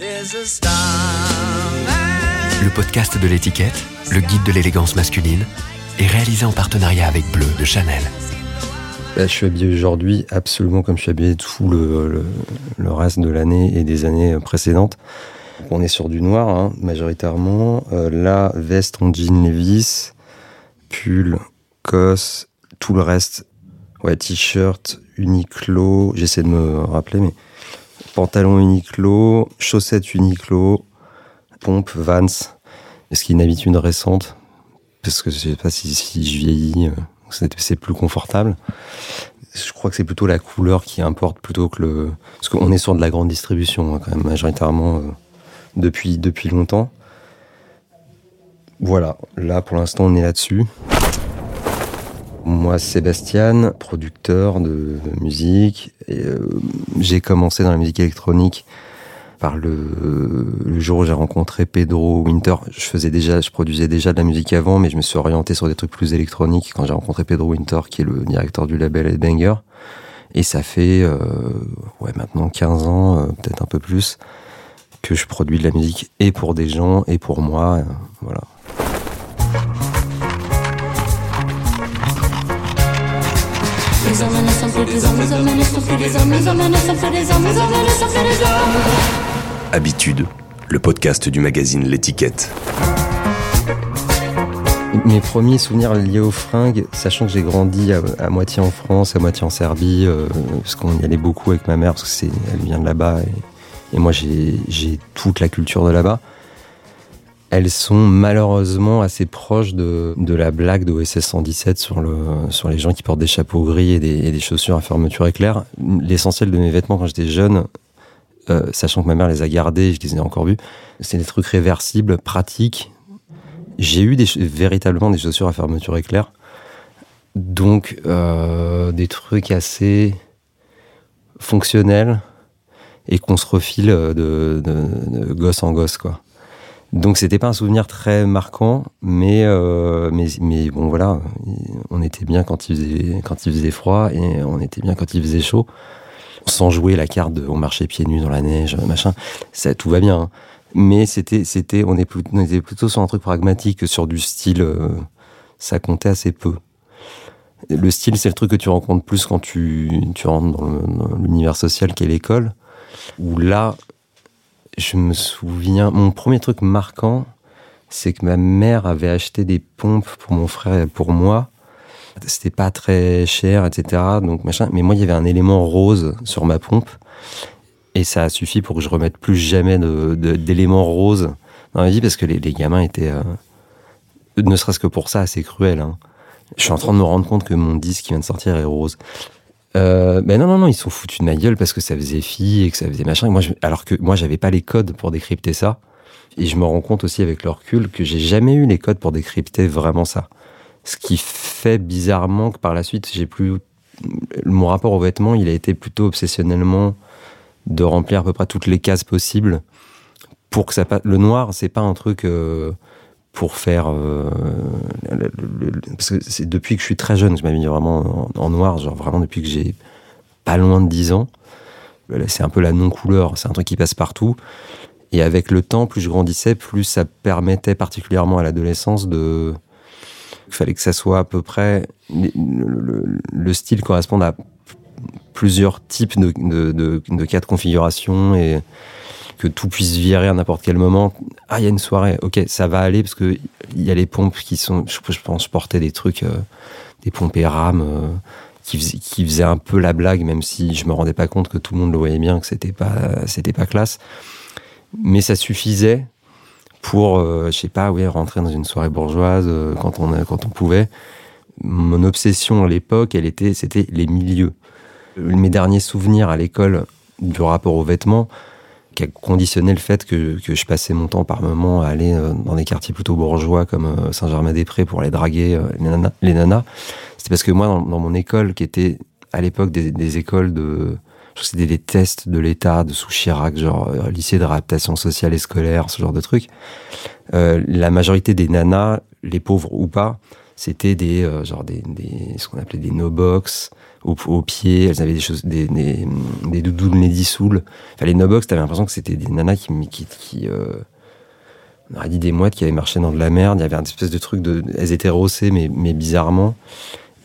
Le podcast de l'étiquette, le guide de l'élégance masculine, est réalisé en partenariat avec Bleu de Chanel. Je suis habillé aujourd'hui absolument comme je suis habillé tout le, reste de l'année et des années précédentes. On est sur du noir, hein, majoritairement. Euh, la veste en jean Levis, pull, cos, tout le reste. Ouais, t-shirt, Uniqlo, j'essaie de me rappeler, mais pantalon Uniqlo, chaussettes Uniqlo, pompe Vans. Est-ce qu'il y a une habitude récente Parce que je sais pas si, si je vieillis, euh, c'est plus confortable je crois que c'est plutôt la couleur qui importe plutôt que le. Parce qu'on est sur de la grande distribution, hein, quand même, majoritairement, euh, depuis, depuis longtemps. Voilà, là pour l'instant on est là-dessus. Moi, Sébastien, producteur de, musique. Euh, j'ai commencé dans la musique électronique par le, le jour où j'ai rencontré Pedro Winter. Je faisais déjà, je produisais déjà de la musique avant, mais je me suis orienté sur des trucs plus électroniques quand j'ai rencontré Pedro Winter, qui est le directeur du label Headbanger. Et ça fait, euh, ouais, maintenant 15 ans, euh, peut-être un peu plus, que je produis de la musique et pour des gens et pour moi. Habitude, le podcast du magazine L'étiquette. Mes premiers souvenirs liés aux fringues, sachant que j'ai grandi à, moitié en France, à moitié en Serbie, euh, parce qu'on y allait beaucoup avec ma mère, parce que c'est, elle vient de là-bas, et, moi j'ai, toute la culture de là-bas. Elles sont malheureusement assez proches de, la blague de OSS 117 sur, le, sur les gens qui portent des chapeaux gris et des, et des chaussures à fermeture éclair. L'essentiel de mes vêtements quand j'étais jeune, euh, sachant que ma mère les a gardés, je les ai encore vus. C'est des trucs réversibles, pratiques. J'ai eu des, véritablement des chaussures à fermeture éclair. Donc, euh, des trucs assez fonctionnels et qu'on se refile de, gosse en gosse, quoi. Donc c'était pas un souvenir très marquant, mais, euh, mais, mais bon voilà, on était bien quand il, faisait, quand il faisait froid et on était bien quand il faisait chaud sans jouer la carte de on marchait pieds nus dans la neige, machin. Ça, tout va bien. Hein. Mais c'était, c'était, on, on était plutôt sur un truc pragmatique que sur du style. Euh, ça comptait assez peu. Le style, c'est le truc que tu rencontres plus quand tu, tu rentres dans l'univers social qu'est l'école. Où là, je me souviens, mon premier truc marquant, c'est que ma mère avait acheté des pompes pour mon frère et pour moi c'était pas très cher, etc. Donc machin. Mais moi, il y avait un élément rose sur ma pompe. Et ça a suffi pour que je remette plus jamais d'éléments roses dans ma vie parce que les, gamins étaient, euh, ne serait-ce que pour ça, assez cruels. Hein. Je suis en train de me rendre compte que mon disque qui vient de sortir est rose. Euh, ben non, non, non, ils sont foutus de ma gueule parce que ça faisait fille et que ça faisait machin. moi, alors que moi, j'avais pas les codes pour décrypter ça. Et je me rends compte aussi avec le recul que j'ai jamais eu les codes pour décrypter vraiment ça. Ce qui fait bizarrement que par la suite, j'ai plus. Mon rapport aux vêtements, il a été plutôt obsessionnellement de remplir à peu près toutes les cases possibles pour que ça passe. Le noir, c'est pas un truc euh, pour faire. Euh, parce que c'est depuis que je suis très jeune, je m'habille vraiment en, noir, genre vraiment depuis que j'ai pas loin de 10 ans. C'est un peu la non-couleur, c'est un truc qui passe partout. Et avec le temps, plus je grandissais, plus ça permettait particulièrement à l'adolescence de il fallait que ça soit à peu près le, style corresponde à plusieurs types de, cas de configuration et que tout puisse virer à n'importe quel moment. Ah, il y a une soirée, ok, ça va aller parce que il y a les pompes qui sont, je, pense, je portais des trucs, euh, des pompes et rames euh, qui, faisaient, un peu la blague, même si je me rendais pas compte que tout le monde le voyait bien, que c'était pas, c'était pas classe. Mais ça suffisait pour, euh, je sais pas, oui, rentrer dans une soirée bourgeoise euh, quand on quand on pouvait. Mon obsession à l'époque, elle était, c'était les milieux. Mes derniers souvenirs à l'école du rapport aux vêtements, qui a conditionné le fait que, que je passais mon temps par moments à aller euh, dans des quartiers plutôt bourgeois comme Saint-Germain-des-Prés pour aller draguer les nanas. C'était parce que moi, dans, mon école, qui était à l'époque des, écoles de c'était des tests de l'État de sous Chirac, genre euh, lycée de réadaptation sociale et scolaire, ce genre de trucs. Euh, la majorité des nanas, les pauvres ou pas, c'était des euh, genre des, des, ce qu'on appelait des no box aux, pieds, elles avaient des choses, des, des, des doudounes Lady Soul. Enfin, les no-box, t'avais l'impression que c'était des nanas qui, qui, qui euh, on aurait dit des mouettes qui avaient marché dans de la merde. Il y avait un espèce de truc de, elles étaient rossées, mais, mais bizarrement.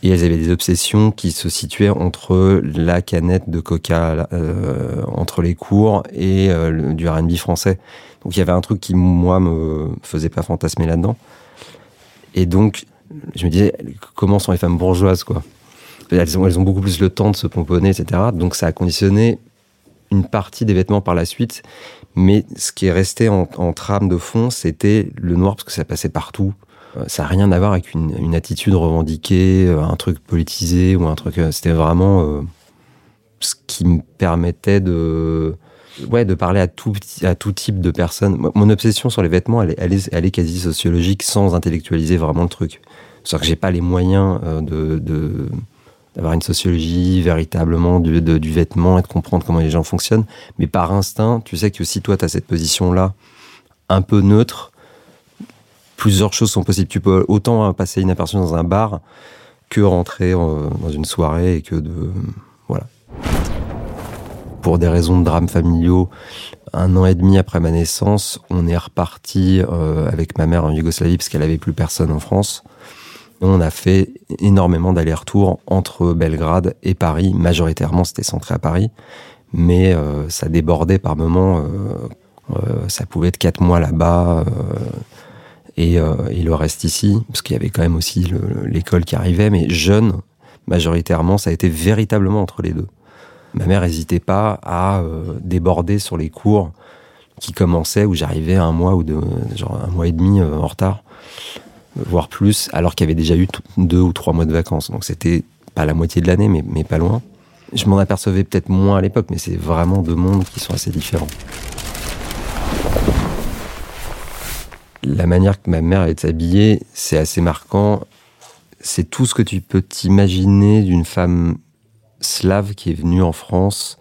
Et elles avaient des obsessions qui se situaient entre la canette de coca, euh, entre les cours et euh, du R&B français. Donc il y avait un truc qui, moi, me faisait pas fantasmer là-dedans. Et donc, je me disais, comment sont les femmes bourgeoises, quoi? Elles ont, beaucoup plus le temps de se pomponner, etc. Donc ça a conditionné une partie des vêtements par la suite. Mais ce qui est resté en, trame de fond, c'était le noir, parce que ça passait partout. Euh, ça n'a rien à voir avec une, attitude revendiquée, euh, un truc politisé ou un truc. Euh, c'était vraiment ce qui me permettait de, ouais, de parler à tout, à tout type de personnes. Mon obsession sur les vêtements, elle est, elle est, quasi sociologique sans intellectualiser vraiment le truc. C'est-à-dire que j'ai pas les moyens de d'avoir une sociologie véritablement du, de, du vêtement et de comprendre comment les gens fonctionnent. Mais par instinct, tu sais que si toi, tu as cette position-là, un peu neutre, plusieurs choses sont possibles. Tu peux autant passer inaperçu dans un bar que rentrer euh, dans une soirée et que de... Voilà. Pour des raisons de drames familiaux, un an et demi après ma naissance, on est reparti euh, avec ma mère en Yougoslavie parce qu'elle avait plus personne en France. On a fait énormément d'allers-retours entre Belgrade et Paris. Majoritairement, c'était centré à Paris, mais euh, ça débordait par moments. Euh, euh, ça pouvait être quatre mois là-bas et, et, le reste ici, parce qu'il y avait quand même aussi l'école qui arrivait. Mais jeune, majoritairement, ça a été véritablement entre les deux. Ma mère n'hésitait pas à déborder sur les cours qui commençaient où j'arrivais un mois ou deux, un mois et demi en retard voire plus, alors qu'il y avait déjà eu deux ou trois mois de vacances. Donc c'était pas la moitié de l'année, mais, mais pas loin. Je m'en apercevais peut-être moins à l'époque, mais c'est vraiment deux mondes qui sont assez différents. La manière que ma mère est habillée, c'est assez marquant. C'est tout ce que tu peux t'imaginer d'une femme slave qui est venue en France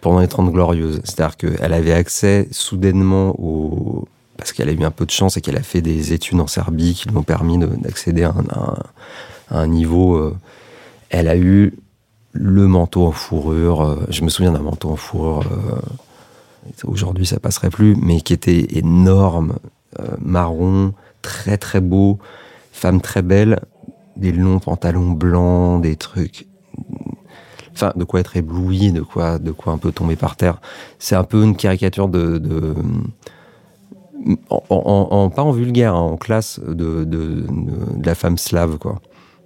pendant les Trente Glorieuses. C'est-à-dire qu'elle avait accès soudainement au, parce qu'elle a eu un peu de chance et qu'elle a fait des études en Serbie qui lui ont permis d'accéder à, un niveau. Euh, elle a eu le manteau en fourrure. Euh, je me souviens d'un manteau en fourrure. Euh, aujourd'hui, ça passerait plus, mais qui était énorme, marron, très très beau, femme très belle, des longs pantalons blancs, des trucs enfin de quoi être ébloui, de quoi de quoi un peu tomber par terre. C'est un peu une caricature de en, pas en vulgaire, hein, en classe de, de, la femme slave, quoi.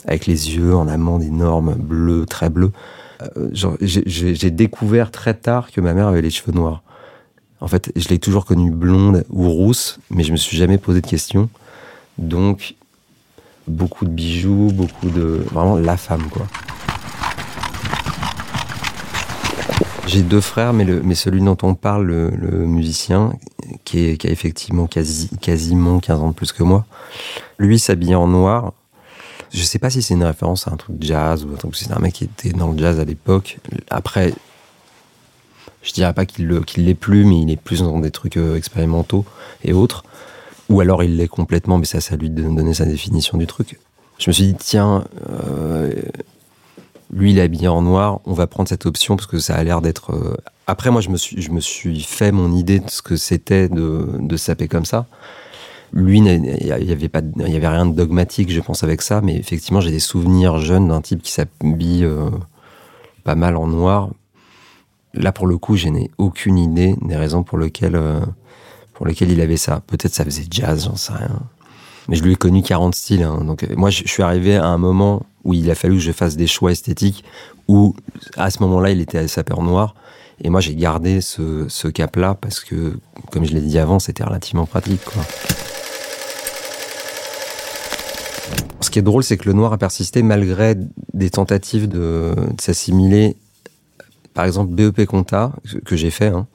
Avec les yeux en amande énormes, bleus, très bleus. Euh, J'ai découvert très tard que ma mère avait les cheveux noirs. En fait, je l'ai toujours connue blonde ou rousse, mais je me suis jamais posé de questions. Donc, beaucoup de bijoux, beaucoup de. Vraiment la femme, quoi. J'ai deux frères, mais, le, mais celui dont on parle, le, musicien, qui, est, qui, a effectivement quasi, quasiment 15 ans de plus que moi, lui s'habillait en noir. Je sais pas si c'est une référence à un truc jazz ou un truc, c'est un mec qui était dans le jazz à l'époque. Après, je dirais pas qu'il qu l'est plus, mais il est plus dans des trucs euh, expérimentaux et autres. Ou alors il l'est complètement, mais ça, ça lui donner sa définition du truc. Je me suis dit, tiens, euh, lui, il est habillé en noir. On va prendre cette option parce que ça a l'air d'être. Euh, après, moi, je me suis, je me suis fait mon idée de ce que c'était de, de saper comme ça. Lui, il y avait pas, il y avait rien de dogmatique, je pense, avec ça. Mais effectivement, j'ai des souvenirs jeunes d'un type qui s'habille euh, pas mal en noir. Là, pour le coup, je n'ai aucune idée des raisons pour lesquelles, euh, pour lesquelles il avait ça. Peut-être ça faisait jazz, j'en sais rien. Mais je lui ai connu 40 styles. Hein. Donc, moi, je suis arrivé à un moment où il a fallu que je fasse des choix esthétiques, où à ce moment-là, il était à sa peur noire. Et moi, j'ai gardé ce, cap-là parce que, comme je l'ai dit avant, c'était relativement pratique. Ce qui est drôle, c'est que le noir a persisté malgré des tentatives de, s'assimiler. Par exemple, BEP Compta, que j'ai fait, hein,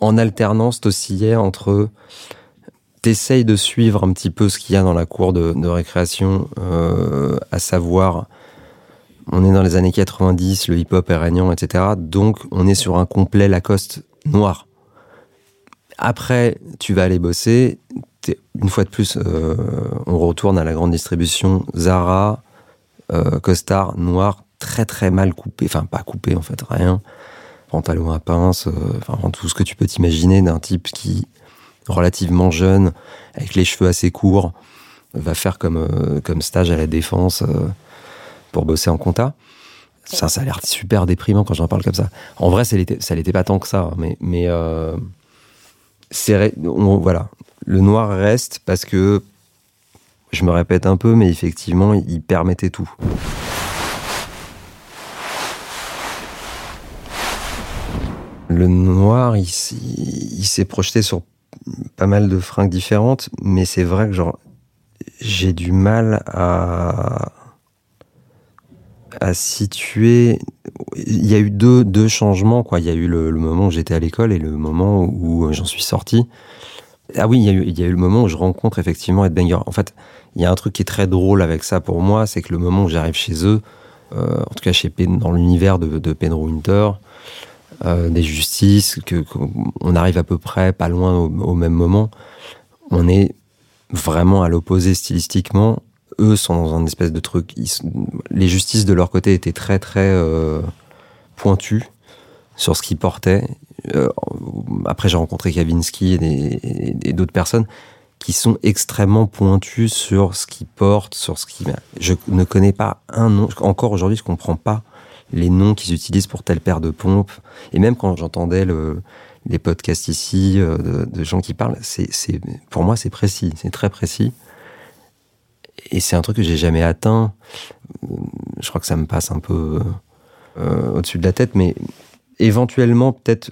en alternance, t'oscillais entre t'essayes de suivre un petit peu ce qu'il y a dans la cour de, récréation, euh, à savoir, on est dans les années 90, le hip-hop est régnant, etc. Donc, on est sur un complet Lacoste noir. Après, tu vas aller bosser. Une fois de plus, euh, on retourne à la grande distribution Zara, euh, Costard, noir, très très mal coupé, enfin pas coupé en fait, rien. Pantalon à pince, enfin tout ce que tu peux t'imaginer d'un type qui, relativement jeune, avec les cheveux assez courts, va faire comme, euh, comme stage à la défense euh, pour bosser en compta. Ça, ça a l'air super déprimant quand j'en parle comme ça. En vrai, ça l'était pas tant que ça, hein, mais, mais c'est voilà, le noir reste parce que je me répète un peu, mais effectivement, il permettait tout. Le noir, il, s'est projeté sur pas mal de fringues différentes, mais c'est vrai que genre j'ai du mal à à situer. Il y a eu deux, deux changements quoi. Il y a eu le, moment où j'étais à l'école et le moment où j'en suis sorti. Ah oui, il y, a eu, il y a eu le moment où je rencontre effectivement Ed Banger. En fait, il y a un truc qui est très drôle avec ça pour moi, c'est que le moment où j'arrive chez eux, euh, en tout cas chez dans l'univers de, de Pedro Winter, euh, des justices, que qu'on arrive à peu près pas loin au, même moment, on est vraiment à l'opposé stylistiquement. Eux sont dans un espèce de truc. les justices de leur côté étaient très très euh, pointues sur ce qu'ils portaient. Euh, après, j'ai rencontré Kavinsky et, d'autres personnes qui sont extrêmement pointus sur ce qu'ils portent, sur ce qui. Je ne connais pas un nom. Encore aujourd'hui, je comprends pas les noms qu'ils utilisent pour telle paire de pompes. Et même quand j'entendais le, les podcasts ici euh, de, gens qui parlent, c'est, pour moi, c'est précis, c'est très précis. Et c'est un truc que j'ai jamais atteint. Je crois que ça me passe un peu euh, au-dessus de la tête, mais éventuellement, peut-être,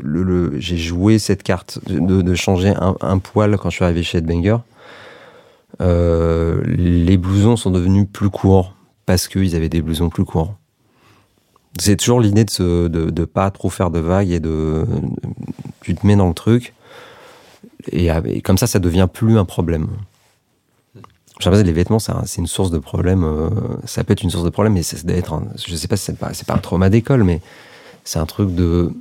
j'ai joué cette carte de, changer un, poil quand je suis arrivé chez Headbanger. Euh, les blousons sont devenus plus courts parce qu'ils avaient des blousons plus courts. C'est toujours l'idée de, ne de, pas trop faire de vagues et de. Tu te mets dans le truc. Et, comme ça, ça devient plus un problème. J'ai les vêtements, c'est une source de problème. Euh, ça peut être une source de problème, mais ça doit être. je sais pas si c'est pas, pas un trauma d'école, mais c'est un truc de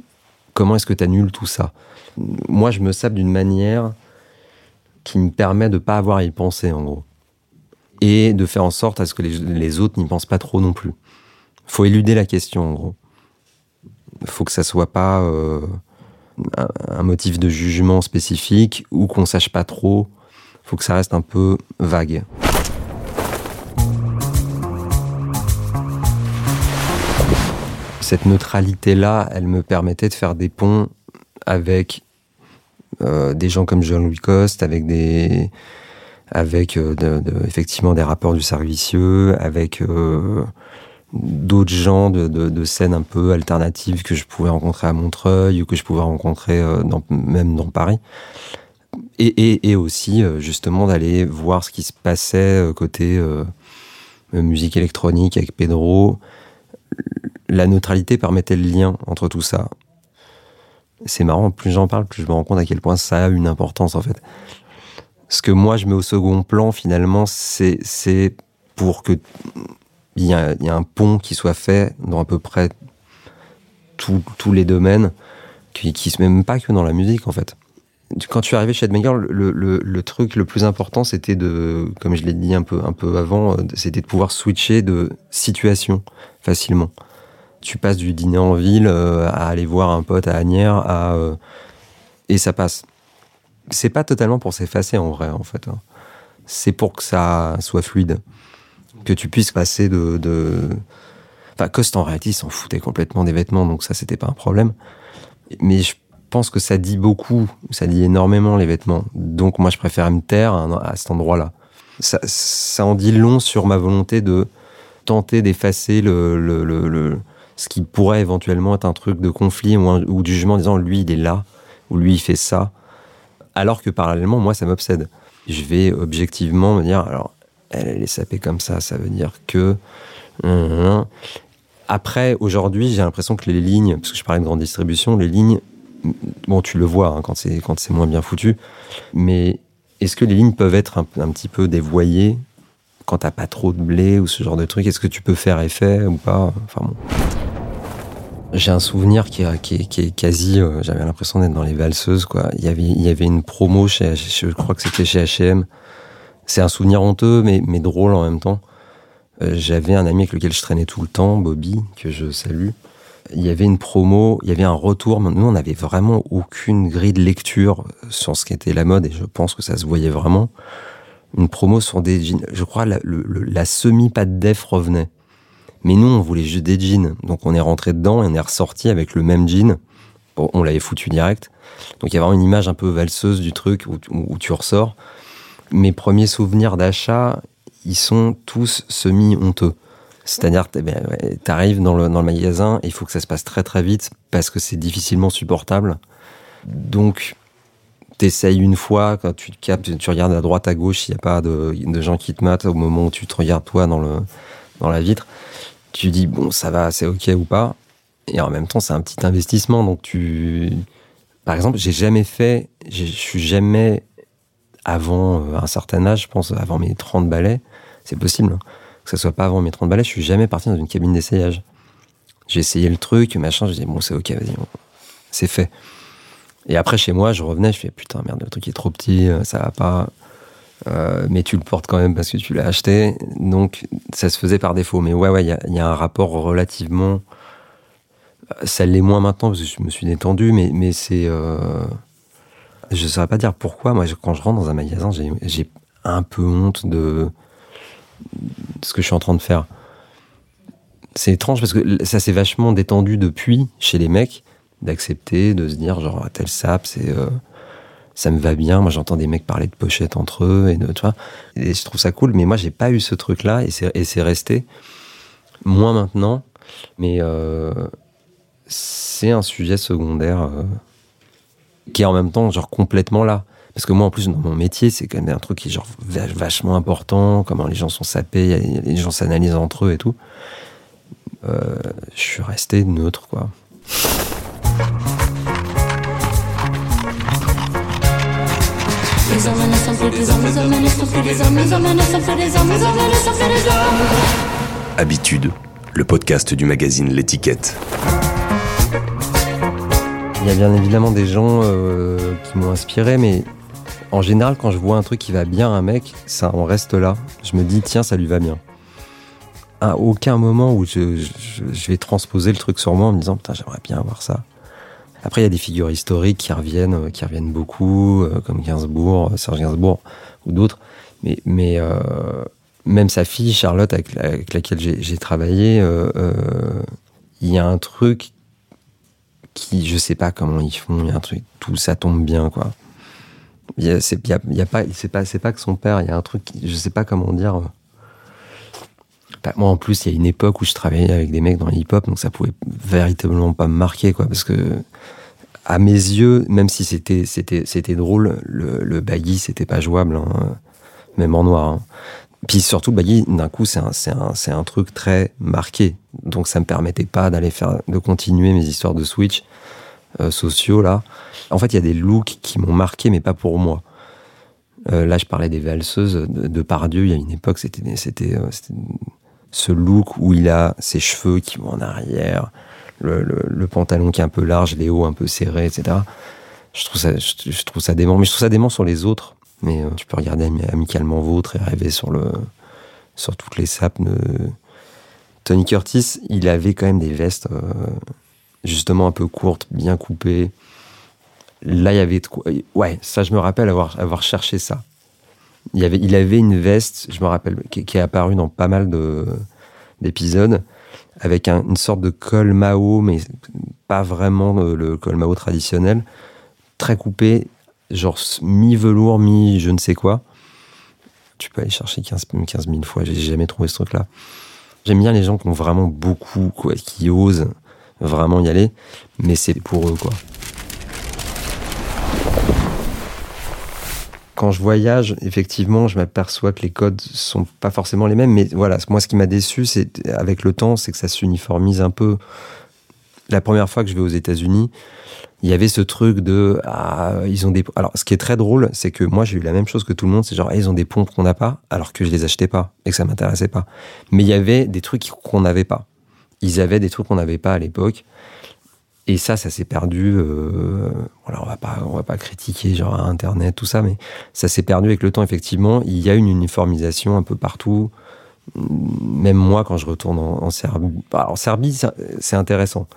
comment est-ce que tu annules tout ça? Moi, je me sape d'une manière qui me permet de pas avoir à y penser, en gros. Et de faire en sorte à ce que les, autres n'y pensent pas trop non plus. Faut éluder la question, en gros. faut que ça soit pas euh, un, motif de jugement spécifique ou qu'on sache pas trop. faut que ça reste un peu vague. cette neutralité-là, elle me permettait de faire des ponts avec euh, des gens comme Jean-Louis Coste, avec des avec euh, effectivement des rapports du servicieux, avec d'autres gens de, scènes un peu alternatives que je pouvais rencontrer à Montreuil ou que je pouvais rencontrer même dans Paris. Et, et aussi justement d'aller voir ce qui se passait côté musique électronique avec Pedro, la neutralité permettait le lien entre tout ça. C'est marrant, plus j'en parle, plus je me rends compte à quel point ça a une importance en fait. Ce que moi je mets au second plan finalement, c'est pour que il y, a, un pont qui soit fait dans à peu près tous les domaines, qui, qui se met même pas que dans la musique en fait. Quand tu es arrivé chez Edmenger, le, truc le plus important, c'était de, comme je l'ai dit un peu, un peu avant, c'était de pouvoir switcher de situation facilement tu passes du dîner en ville euh, à aller voir un pote à Agnières à, euh, et ça passe. C'est pas totalement pour s'effacer en vrai, en fait. Hein. C'est pour que ça soit fluide. Que tu puisses passer de. de... Enfin, Coste en réalité, s'en foutait complètement des vêtements, donc ça, c'était pas un problème. Mais je pense que ça dit beaucoup, ça dit énormément les vêtements. Donc moi, je préfère me taire à, cet endroit-là. Ça, ça, en dit long sur ma volonté de tenter d'effacer le, le, le ce qui pourrait éventuellement être un truc de conflit ou, du jugement en disant lui il est là ou lui il fait ça, alors que parallèlement moi ça m'obsède. Je vais objectivement me dire alors elle, est sapée comme ça, ça veut dire que après aujourd'hui j'ai l'impression que les lignes, parce que je parlais de grande distribution, les lignes, bon tu le vois hein, quand c'est moins bien foutu, mais est-ce que les lignes peuvent être un, petit peu dévoyées quand t'as pas trop de blé ou ce genre de truc? Est-ce que tu peux faire effet ou pas? Enfin bon. J'ai un souvenir qui, est, quasi, euh, j'avais l'impression d'être dans les valseuses, quoi. Il y avait, il y avait une promo chez, je crois que c'était chez H&M. C'est un souvenir honteux, mais, mais drôle en même temps. euh, j'avais un ami avec lequel je traînais tout le temps, Bobby, que je salue. Il y avait une promo, il y avait un retour. Nous, on n'avait vraiment aucune grille de lecture sur ce qu'était la mode et je pense que ça se voyait vraiment. Une promo sur des jeans. Je crois la, la semi-pâte def revenait. Mais nous, on voulait juste des jeans. Donc on est rentré dedans et on est ressorti avec le même jean. Bon, on l'avait foutu direct. Donc il y a vraiment une image un peu valseuse du truc où tu ressors. Mes premiers souvenirs d'achat, ils sont tous semi-honteux. C'est-à-dire, tu ben, arrives dans le, dans le magasin, il faut que ça se passe très très vite parce que c'est difficilement supportable. Donc, t'essayes une fois, quand tu captes, tu regardes à droite, à gauche, il n'y a pas de, de, gens qui te matent au moment où tu te regardes toi dans, le, dans la vitre. Tu dis, bon, ça va, c'est ok ou pas. Et en même temps, c'est un petit investissement. Donc, tu. Par exemple, j'ai jamais fait, je suis jamais avant euh, un certain âge, je pense, avant mes 30 balais, c'est possible, hein, que ça soit pas avant mes 30 balais, je suis jamais parti dans une cabine d'essayage. J'ai essayé le truc, machin, je dis bon, c'est ok, vas-y, c'est fait. Et après, chez moi, je revenais, je fais putain, merde, le truc est trop petit, euh, ça va pas. Euh, mais tu le portes quand même parce que tu l'as acheté. Donc, ça se faisait par défaut. Mais ouais, ouais, il y, a, un rapport relativement. Ça l'est moins maintenant parce que je me suis détendu, mais, mais c'est je saurais pas dire pourquoi. Moi, quand je rentre dans un magasin, j'ai un peu honte de, ce que je suis en train de faire. C'est étrange parce que ça s'est vachement détendu depuis chez les mecs d'accepter, de se dire genre tel sap, c'est euh, ça me va bien. Moi, j'entends des mecs parler de pochettes entre eux et de tu vois. Et je trouve ça cool. Mais moi, j'ai pas eu ce truc-là et c'est resté. Moins maintenant, mais euh, c'est un sujet secondaire. Euh, qui est en même temps genre complètement là. Parce que moi, en plus, dans mon métier, c'est quand même un truc qui est genre vachement important, comment les gens sont sapés, les gens s'analysent entre eux et tout. Euh, je suis resté neutre, quoi. Habitude, le podcast du magazine L'étiquette. Il y a bien évidemment des gens euh, qui m'ont inspiré, mais en général, quand je vois un truc qui va bien à un mec, ça on reste là. Je me dis, tiens, ça lui va bien. À aucun moment où je, vais transposer le truc sur moi en me disant, putain, j'aimerais bien avoir ça. Après, il y a des figures historiques qui reviennent, euh, qui reviennent beaucoup, euh, comme Gainsbourg, Serge Gainsbourg ou d'autres. Mais, mais même sa fille, Charlotte, avec, laquelle j'ai travaillé, il y a un truc qui, je sais pas comment ils font, il y a un truc, tout ça tombe bien, quoi. Il y a, c'est, y a, pas, c'est pas, que son père, il y a un truc, je sais pas comment dire. Bah, moi, en plus, il y a une époque où je travaillais avec des mecs dans le hip-hop, donc ça pouvait véritablement pas me marquer, quoi, parce que, à mes yeux, même si c'était, c'était, c'était drôle, le, le baggy, c'était pas jouable, hein, même en noir. Hein. Puis surtout, bah, d'un coup, c'est un, truc très marqué. Donc ça me permettait pas d'aller faire, de continuer mes histoires de Switch euh, sociaux là. En fait, il y a des looks qui m'ont marqué, mais pas pour moi. Euh, là, je parlais des valseuses de, Pardieu. Il y a une époque, euh, c'était ce look où il a ses cheveux qui vont en arrière, le, pantalon qui est un peu large, les hauts un peu serrés, etc. Je trouve ça dément. Mais je trouve ça dément sur les autres mais euh, tu peux regarder amicalement vôtre et rêver sur, le, sur toutes les sapes. De... Tony Curtis, il avait quand même des vestes euh, justement un peu courtes, bien coupées. Là, il y avait quoi. Ouais, ça, je me rappelle avoir, avoir cherché ça. Il, y avait, il avait une veste, je me rappelle, qui, est apparue dans pas mal d'épisodes, avec une sorte de col Mao, mais pas vraiment le, le col Mao traditionnel, très coupé, genre mi-velours, mi-je ne sais quoi. Tu peux aller chercher 15, 15 000 fois, j'ai jamais trouvé ce truc-là. J'aime bien les gens qui ont vraiment beaucoup, quoi, qui osent vraiment y aller, mais c'est pour eux, quoi. Quand je voyage, effectivement, je m'aperçois que les codes sont pas forcément les mêmes, mais voilà, moi, ce qui m'a déçu, c'est avec le temps, c'est que ça s'uniformise un peu. La première fois que je vais aux États-Unis, il y avait ce truc de ah, ils ont des alors ce qui est très drôle c'est que moi j'ai eu la même chose que tout le monde c'est genre ah, ils ont des pompes qu'on n'a pas alors que je les achetais pas et que ça m'intéressait pas. Mais il y avait des trucs qu'on n'avait pas. Ils avaient des trucs qu'on n'avait pas à l'époque. Et ça ça s'est perdu euh, voilà on va pas on va pas critiquer genre internet tout ça mais ça s'est perdu avec le temps effectivement. Il y a une uniformisation un peu partout. Même moi, quand je retourne en, Serbie, bah, en Serbie, c'est intéressant.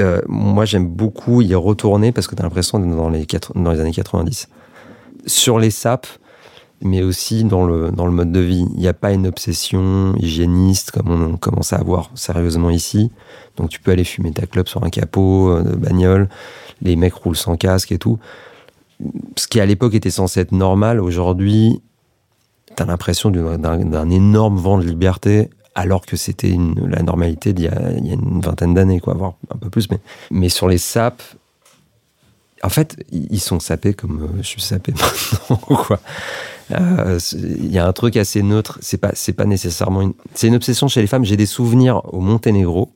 Euh, moi, j'aime beaucoup y retourner parce que tu as l'impression d'être dans les, années 90. Sur les sapes, mais aussi dans le, dans le mode de vie. Il n'y a pas une obsession hygiéniste comme on commence à avoir sérieusement ici. Donc tu peux aller fumer ta clope sur un capot euh, de bagnole, les mecs roulent sans casque et tout. Ce qui à l'époque était censé être normal, aujourd'hui, tu as l'impression d'un énorme vent de liberté alors que c'était la normalité d'il y, a une vingtaine d'années, quoi, voire un peu plus. Mais, mais sur les sapes, en fait, ils sont sapés comme euh, je suis sapé maintenant, quoi. Euh, il y a un truc assez neutre. C'est pas, c'est pas nécessairement une. C'est une obsession chez les femmes. J'ai des souvenirs au Monténégro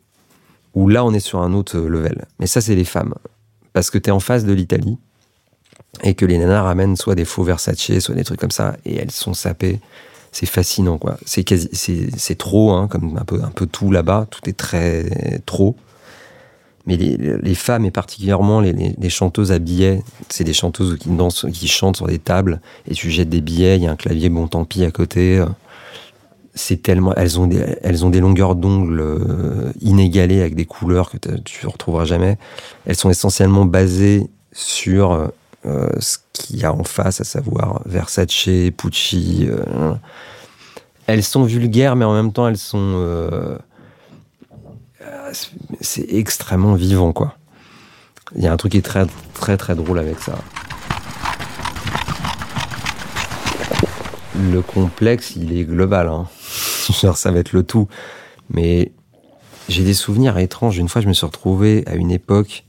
où là, on est sur un autre level. Mais ça, c'est les femmes, parce que tu es en face de l'Italie et que les nanas ramènent soit des faux Versace, soit des trucs comme ça, et elles sont sapées. C'est fascinant, quoi. C'est quasi, c'est trop, hein, comme un peu, un peu tout là-bas. Tout est très trop mais les, femmes et particulièrement les, chanteuses à billets, c'est des chanteuses qui dansent, qui chantent sur des tables et tu jettes des billets, il y a un clavier bon tant pis à côté. C'est tellement, elles ont des, elles ont des longueurs d'ongles euh, inégalées avec des couleurs que tu retrouveras jamais. Elles sont essentiellement basées sur euh, ce qu'il y a en face, à savoir Versace, Pucci. Euh, elles sont vulgaires, mais en même temps, elles sont c'est extrêmement vivant, quoi. Il y a un truc qui est très, très, très drôle avec ça. Le complexe, il est global. Hein. Genre, ça va être le tout. Mais j'ai des souvenirs étranges. Une fois, je me suis retrouvé à une époque.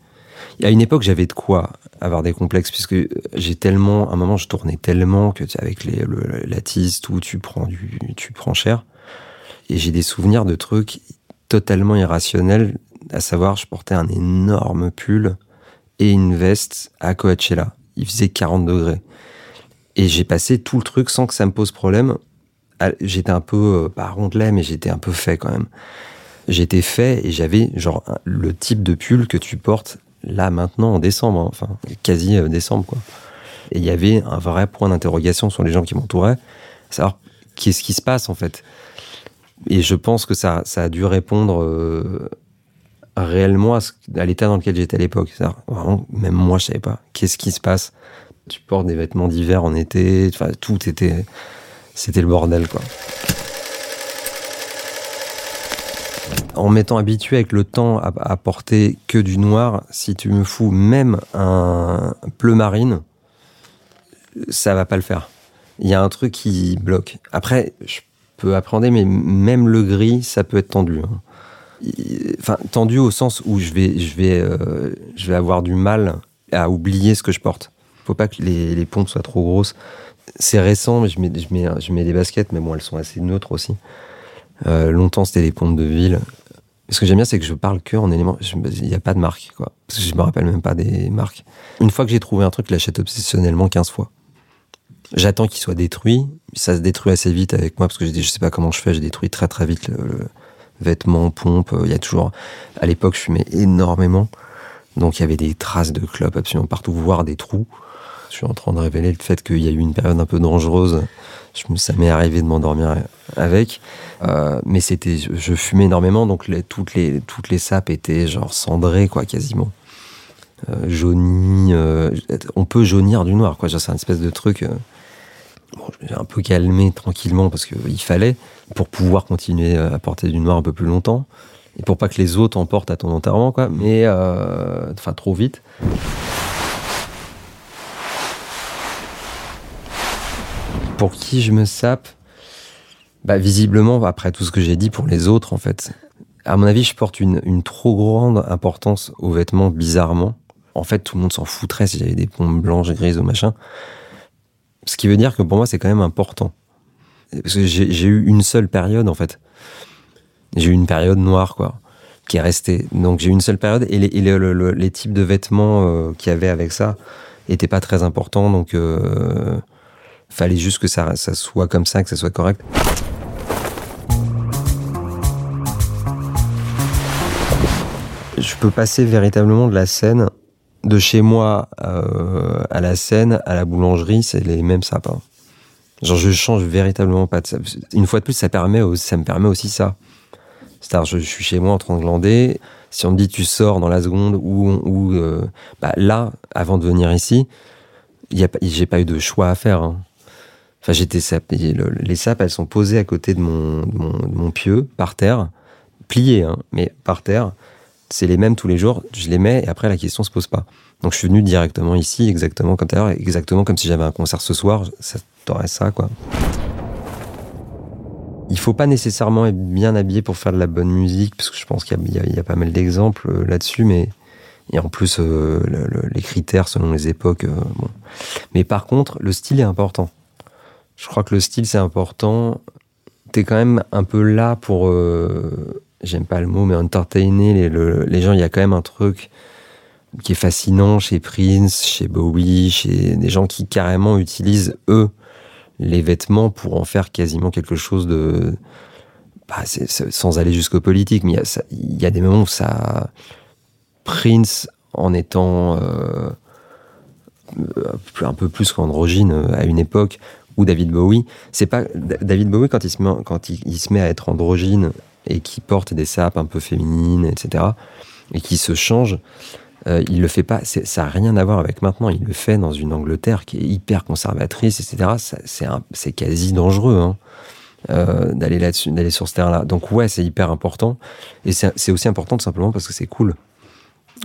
À une époque, j'avais de quoi avoir des complexes, puisque j'ai tellement, à un moment, je tournais tellement que avec le, la tout, tu prends du, tu prends cher. Et j'ai des souvenirs de trucs totalement irrationnel, à savoir, je portais un énorme pull et une veste à Coachella. Il faisait 40 degrés. Et j'ai passé tout le truc sans que ça me pose problème. J'étais un peu, euh, pas rondelet, mais j'étais un peu fait quand même. J'étais fait et j'avais genre le type de pull que tu portes là maintenant en décembre, hein. enfin quasi euh, décembre quoi. Et il y avait un vrai point d'interrogation sur les gens qui m'entouraient, savoir qu'est-ce qui se passe en fait? Et je pense que ça, ça a dû répondre euh, réellement à, l'état dans lequel j'étais à l'époque. Même moi, je savais pas. Qu'est-ce qui se passe? Tu portes des vêtements d'hiver en été. Enfin, tout était. C'était le bordel, quoi. En m'étant habitué avec le temps à, porter que du noir, si tu me fous même un bleu marine, ça va pas le faire. Il y a un truc qui bloque. Après, je peut appréhender, mais même le gris, ça peut être tendu. Hein. Enfin, tendu au sens où je vais, je vais, euh, je vais avoir du mal à oublier ce que je porte. Faut pas que les, les pompes soient trop grosses. C'est récent, mais je mets, je mets, je mets des baskets, mais bon, elles sont assez neutres aussi. Euh, longtemps, c'était des pompes de ville. Ce que j'aime bien, c'est que je parle que en éléments. Il n'y a pas de marque, quoi. Parce que je me rappelle même pas des marques. Une fois que j'ai trouvé un truc, je l'achète obsessionnellement 15 fois. J'attends qu'il soit détruit. Ça se détruit assez vite avec moi parce que je je sais pas comment je fais. Je détruis très très vite le, vêtement, pompe. Il y a toujours. À l'époque, je fumais énormément. Donc il y avait des traces de clopes absolument partout, voire des trous. Je suis en train de révéler le fait qu'il y a eu une période un peu dangereuse. Je, ça m'est arrivé de m'endormir avec. Euh, mais c'était, je, fumais énormément, donc toutes, les, toutes les sapes étaient genre cendrées, quoi, quasiment. Euh. Euh, on peut jaunir du noir, quoi. C'est un espèce de truc. Euh, suis un peu calmé tranquillement parce qu'il fallait pour pouvoir continuer à porter du noir un peu plus longtemps et pour pas que les autres emportent à ton enterrement, quoi. Mais enfin trop vite. Pour qui je me sape Bah visiblement après tout ce que j'ai dit pour les autres en fait. À mon avis, je porte une, trop grande importance aux vêtements bizarrement. En fait, tout le monde s'en foutrait si j'avais des pompes blanches, grises ou machin. Ce qui veut dire que pour moi, c'est quand même important. Parce que j'ai eu une seule période, en fait. J'ai eu une période noire, quoi, qui est restée. Donc j'ai eu une seule période et les, les types de vêtements euh, qu'il y avait avec ça n'étaient pas très importants. Donc euh, fallait juste que ça, soit comme ça, que ça soit correct. Je peux passer véritablement de la scène de chez moi euh, à la scène, à la boulangerie, c'est les mêmes sapins. Genre, je change véritablement pas de ça. Une fois de plus, ça, permet, ça me permet aussi ça. C'est-à-dire, je, suis chez moi en train de glander. Si on me dit tu sors dans la seconde ou, ou euh, bah, là, avant de venir ici, j'ai pas eu de choix à faire. Hein. Enfin, j'étais les sapes, elles sont posées à côté de mon, mon, pieu, par terre, pliées, hein, mais par terre. C'est les mêmes tous les jours. Je les mets et après la question se pose pas. Donc je suis venu directement ici, exactement comme tout exactement comme si j'avais un concert ce soir. Ça t'aurait ça, quoi. Il faut pas nécessairement être bien habillé pour faire de la bonne musique, parce que je pense qu'il y, a pas mal d'exemples euh, là-dessus, mais et en plus euh, les critères selon les époques. Euh, bon. Mais par contre, le style est important. Je crois que le style c'est important. T'es quand même un peu là pour, j'aime pas le mot, mais entertainer les, les gens. Il y a quand même un truc qui est fascinant chez Prince, chez Bowie, chez des gens qui carrément utilisent eux les vêtements pour en faire quasiment quelque chose de. Bah, sans aller jusqu'au politique, mais il y, a des moments où ça. Prince, en étant euh, un peu plus qu'androgyne euh, à une époque, ou David Bowie, c'est pas. David Bowie, quand il se met, à être androgyne et qui porte des sapes un peu féminines, etc., et qui se change, euh, il le fait pas, ça n'a rien à voir avec maintenant. Il le fait dans une Angleterre qui est hyper conservatrice, etc. C'est quasi dangereux hein, euh, d'aller là-dessus, d'aller sur ce terrain-là. Donc ouais, c'est hyper important. Et c'est aussi important tout simplement parce que c'est cool.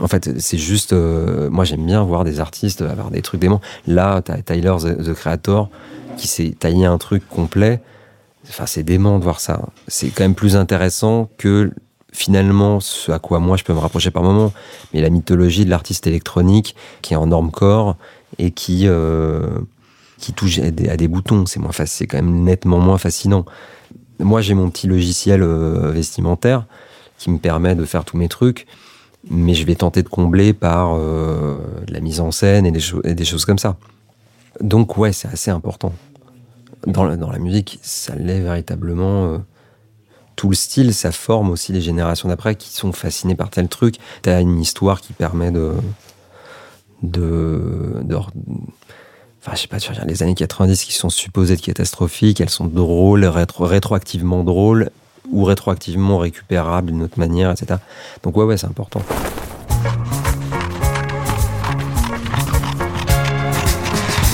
En fait, c'est juste, euh, moi j'aime bien voir des artistes avoir des trucs démons. Là, as Tyler the, Creator qui s'est taillé un truc complet. Enfin, c'est dément de voir ça. C'est quand même plus intéressant que finalement ce à quoi moi je peux me rapprocher par moment, mais la mythologie de l'artiste électronique qui est en normcore et qui euh, qui touche à des, boutons, c'est moins c'est quand même nettement moins fascinant. Moi j'ai mon petit logiciel euh, vestimentaire qui me permet de faire tous mes trucs, mais je vais tenter de combler par euh, la mise en scène et des choses comme ça. Donc ouais, c'est assez important. Dans la, musique, ça l'est véritablement tout le style, ça forme aussi les générations d'après qui sont fascinées par tel truc. T'as une histoire qui permet de. de. enfin, je sais pas, tu vois, les années 90 qui sont supposées de catastrophiques, elles sont drôles, rétroactivement drôles, ou rétroactivement récupérables d'une autre manière, etc. Donc, ouais, ouais, c'est important.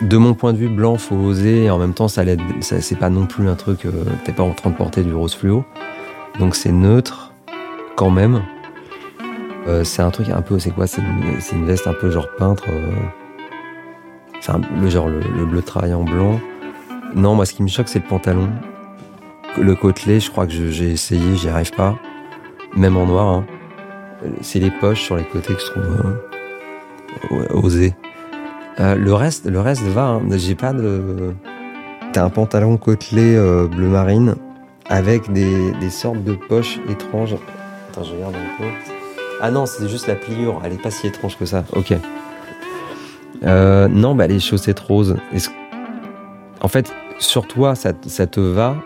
de mon point de vue, blanc, faut oser, et en même temps, ça, ça c'est pas non plus un truc. Euh, t'es pas en train de porter du rose fluo. Donc c'est neutre, quand même. Euh, c'est un truc un peu, c'est quoi? C'est une, veste un peu genre peintre. Euh, c'est le genre le, bleu travail en blanc. Non, moi ce qui me choque c'est le pantalon. Le côtelet, je crois que j'ai essayé, j'y arrive pas. Même en noir. Hein. C'est les poches sur les côtés que je trouve euh, le reste, le reste va. Hein. J'ai pas de. T'as un pantalon côtelé bleu marine avec des, des sortes de poches étranges. Attends, je regarde un peu. Ah non, c'est juste la pliure. Elle est pas si étrange que ça. Ok. Euh, non, bah les chaussettes roses. En fait, sur toi, ça, te va?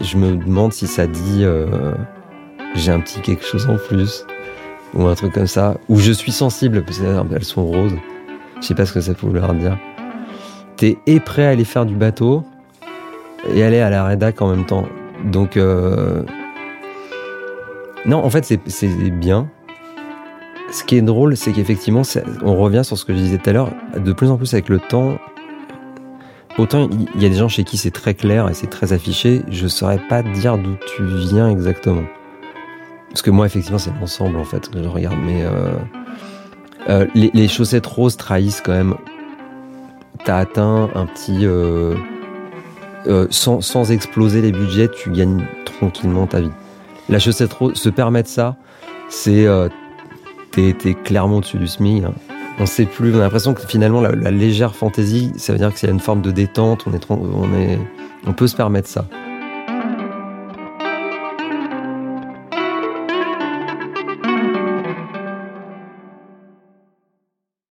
Je me demande si ça dit euh, j'ai un petit quelque chose en plus ou un truc comme ça. Ou je suis sensible parce qu'elles sont roses. Je sais pas ce que ça peut vouloir dire. T'es et prêt à aller faire du bateau et aller à la rédac en même temps. Donc euh, non, en fait c'est bien ce qui est drôle, c'est qu'effectivement, on revient sur ce que je disais tout à l'heure, de plus en plus avec le temps, autant il y a des gens chez qui c'est très clair et c'est très affiché, je saurais pas dire d'où tu viens exactement. Parce que moi, effectivement, c'est l'ensemble en fait que je regarde, mais euh, euh, les, chaussettes roses trahissent quand même. T'as atteint un petit. Euh, sans, sans exploser les budgets, tu gagnes tranquillement ta vie. La chaussette rose se permettre ça, c'est t'es clairement au-dessus du SMIC. Hein. On sait plus, on a l'impression que finalement la, légère fantaisie, ça veut dire que c'est une forme de détente, on, est, on, est, on peut se permettre ça.